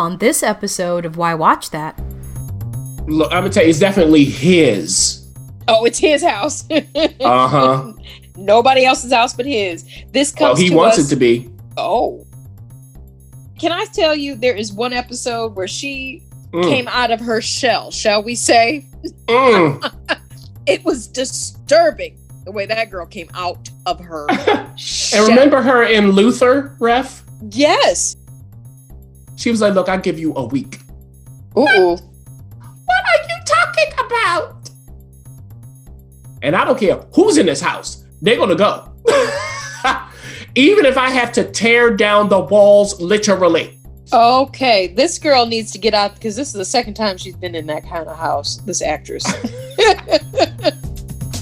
On this episode of Why Watch That, Look, I'm gonna tell you, it's definitely his. Oh, it's his house. Uh huh. Nobody else's house but his. This well, comes he to wants us. it to be. Oh. Can I tell you there is one episode where she Mm, came out of her shell, shall we say? mm. It was disturbing the way that girl came out of her shell. and remember her in Luther, ref? Yes. She was like, "Look, I'll give you a week." Ooh. What are you talking about? And I don't care who's in this house, they're gonna go. Even if I have to tear down the walls literally. Okay, this girl needs to get out because this is the second time she's been in that kind of house. This actress.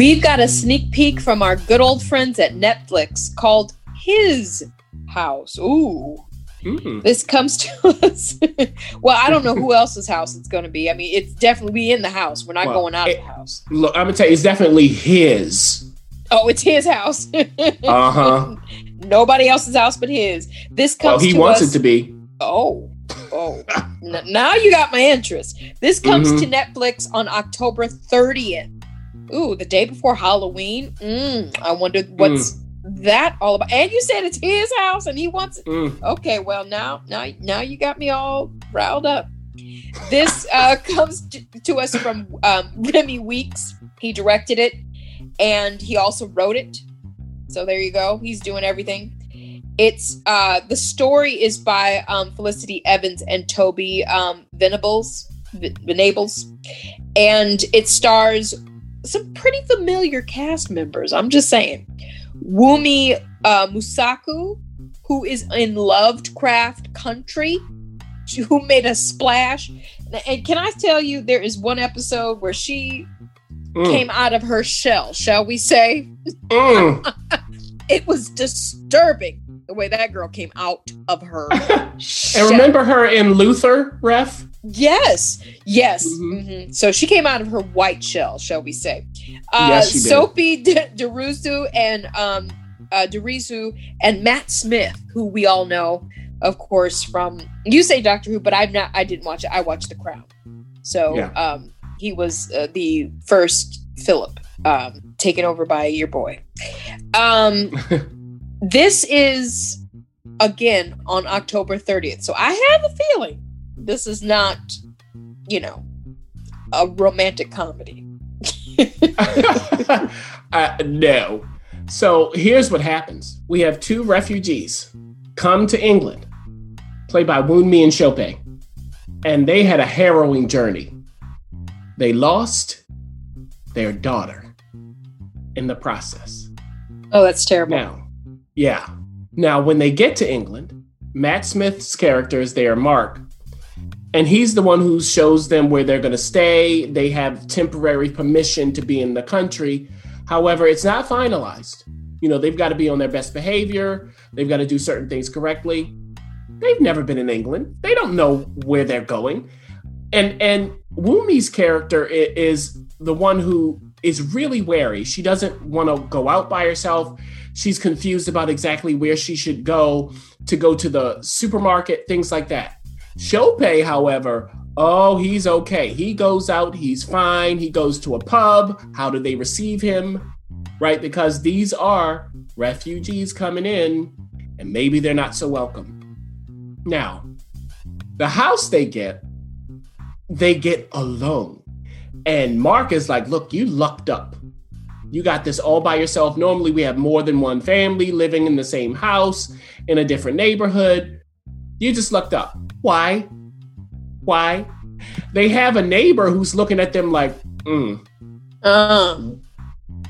We've got a sneak peek from our good old friends at Netflix called His House. Ooh. Mm. This comes to us. well, I don't know who else's house it's going to be. I mean, it's definitely we in the house. We're not Well, going out it- of the house. Look, I'm gonna tell you, it's definitely his. Oh, it's his house. Uh huh. Nobody else's house but his. This Well, comes he to wants us. it to be. Oh, oh. N- now you got my interest. This comes Mhm. to Netflix on October 30th. Ooh, the day before Halloween. Mm, I wonder what's that all about. And you said it's his house and he wants it. Mm. Okay, well now, now, now you got me all riled up. This uh, comes to, to us from um, Remi Weekes. He directed it, and he also wrote it. So there you go. He's doing everything. It's uh, the story is by um, Felicity Evans and Toby um, Venables, V- Venables, and it stars some pretty familiar cast members. I'm just saying, Wunmi uh, Mosaku, who is in Lovecraft Country, who made a splash. And can I tell you, there is one episode where she Mm. came out of her shell, shall we say? Mm. It was disturbing the way that girl came out of her and remember her in Luther, ref? Yes, yes. Mhm. mhm. So she came out of her white shell, shall we say? Uh, Yes, she did. Sophie De- Dirisu and um, uh, Dirisu and Matt Smith, who we all know, of course, from you say Doctor Who, but I'm not. I didn't watch it. I watched The Crown. So Yeah. um, he was uh, the first Philip, um, taken over by your boy. Um, this is again on October 30th. So I have a feeling this is not, you know, a romantic comedy. uh, no. So here's what happens we have two refugees come to England, played by Wunmi and Sope, and they had a harrowing journey. They lost their daughter in the process. Oh, that's terrible. Now, yeah. Now, when they get to England, Matt Smith's character is there, Mark, and he's the one who shows them where they're going to stay. They have temporary permission to be in the country. However, it's not finalized. You know, they've got to be on their best behavior, they've got to do certain things correctly. They've never been in England, they don't know where they're going. and and Wunmi's character is the one who is really wary. She doesn't want to go out by herself. She's confused about exactly where she should go to go to the supermarket, things like that. Sope, however, oh, he's okay. He goes out, he's fine. He goes to a pub. How do they receive him? Right? Because these are refugees coming in, and maybe they're not so welcome. Now, the house they get, they get alone. And Mark is like, look, you lucked up. You got this all by yourself. Normally, we have more than one family living in the same house in a different neighborhood. You just lucked up. Why? Why? They have a neighbor who's looking at them like, mm. Uh,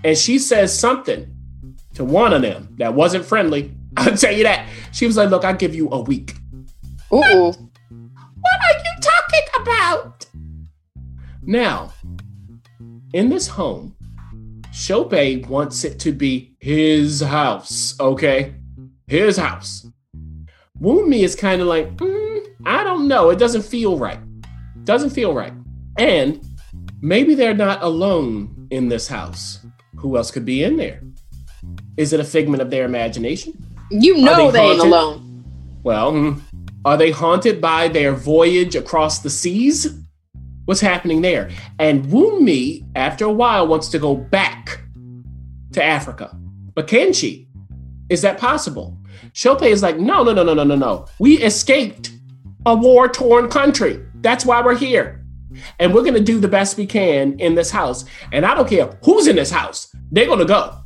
And she says something to one of them that wasn't friendly. I'll tell you that. She was like, look, I'll give you a week. ooh. What are you talking about? Now, in this home, Sope wants it to be his house, okay? His house. Wunmi is kind of like, "Mm, I don't know. It doesn't feel right. Doesn't feel right. And maybe they're not alone in this house. Who else could be in there? Is it a figment of their imagination? You know they they, ain't alone. Well, hmm, are they haunted by their voyage across the seas? What's happening there? And Wunmi, after a while, wants to go back to Africa. But can she? Is that possible? Sope is like, no, no, no, no, no, no, no. We escaped a war torn country. That's why we're here. And we're going to do the best we can in this house. And I don't care who's in this house, they're going to go.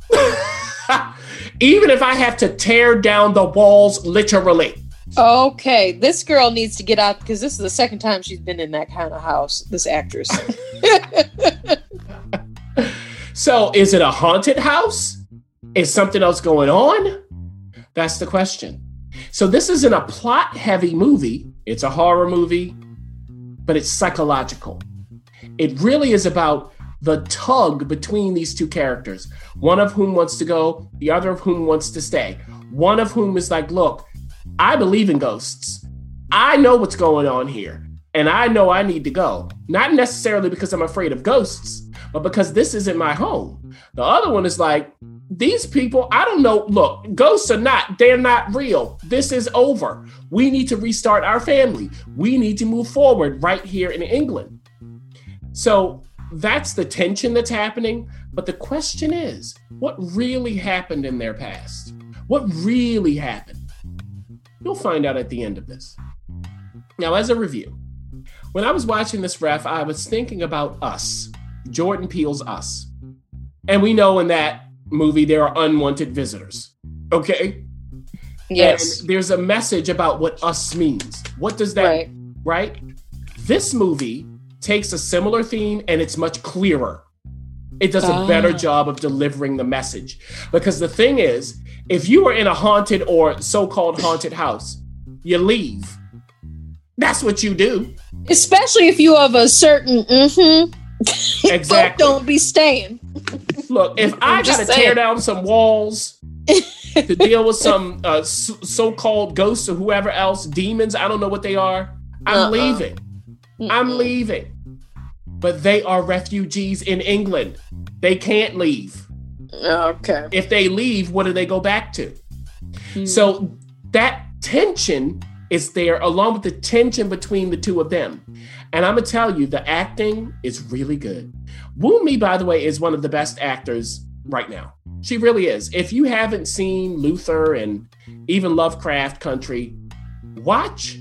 Even if I have to tear down the walls literally. Okay, this girl needs to get out because this is the second time she's been in that kind of house. This actress. So is it a haunted house? Is something else going on? That's the question. So this isn't a plot heavy movie. It's a horror movie, but it's psychological. It really is about the tug between these two characters, one of whom wants to go, the other of whom wants to stay. One of whom is like, look, I believe in ghosts. I know what's going on here, and I know I need to go. Not necessarily because I'm afraid of ghosts, but because this isn't my home. The other one is like, these people, I don't know. Look, ghosts are not, they're not real. This is over. We need to restart our family. We need to move forward right here in England. So that's the tension that's happening. But the question is, what really happened in their past? What really happened? You'll find out at the end of this. Now, as a review, when I was watching this ref, I was thinking about us, Jordan Peele's Us. And we know in that movie there are unwanted visitors. Okay? yes. And there's a message about what us means. What does that Right. right? This movie takes a similar theme and it's much clearer. It does a better Ah. job of delivering the message. Because the thing is, if you are in a haunted or so called haunted house, you leave. That's what you do. Especially if you have a certain mm-hmm. Exactly. don't be staying. Look, if I got to tear down some walls to deal with some uh, so called ghosts or whoever else, demons, I don't know what they are, I'm Uh-uh. leaving. I'm leaving. But they are refugees in England. They can't leave. Okay. If they leave, what do they go back to? Hmm. So that tension is there along with the tension between the two of them. And I'm going to tell you, the acting is really good. Wunmi, by the way, is one of the best actors right now. She really is. If you haven't seen Luther and even Lovecraft Country, watch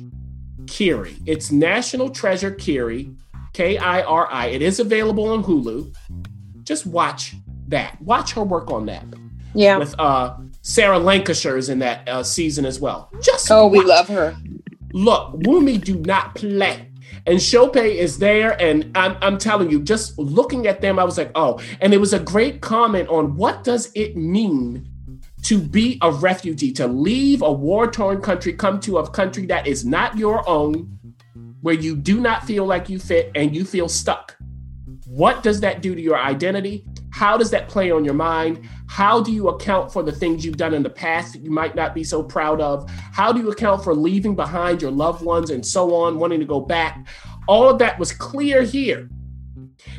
Kiri. It's National Treasure Kiri, K I R I. It is available on Hulu. Just watch that. Watch her work on that Yeah. with uh Sarah Lancashire's in that uh, season as well. Just Oh, we love her. Look, Wunmi do not play. And Sope is there, and I'm, I'm telling you, just looking at them, I was like, oh. And it was a great comment on what does it mean to be a refugee, to leave a war-torn country, come to a country that is not your own, where you do not feel like you fit and you feel stuck. What does that do to your identity? How does that play on your mind? How do you account for the things you've done in the past that you might not be so proud of? How do you account for leaving behind your loved ones and so on, wanting to go back? All of that was clear here.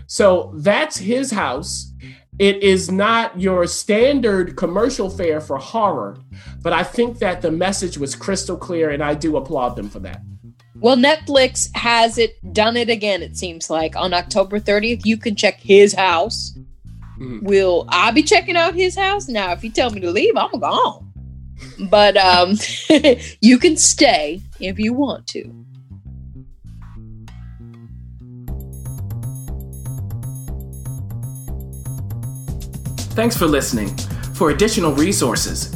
So that's his house. It is not your standard commercial fare for horror, but I think that the message was crystal clear, and I do applaud them for that. Well, Netflix has it done it again. It seems like on October 30th, you can check his house. Mhm. Will I be checking out his house now? If you tell me to leave, I'm gone. But um, you can stay if you want to. Thanks for listening. For additional resources,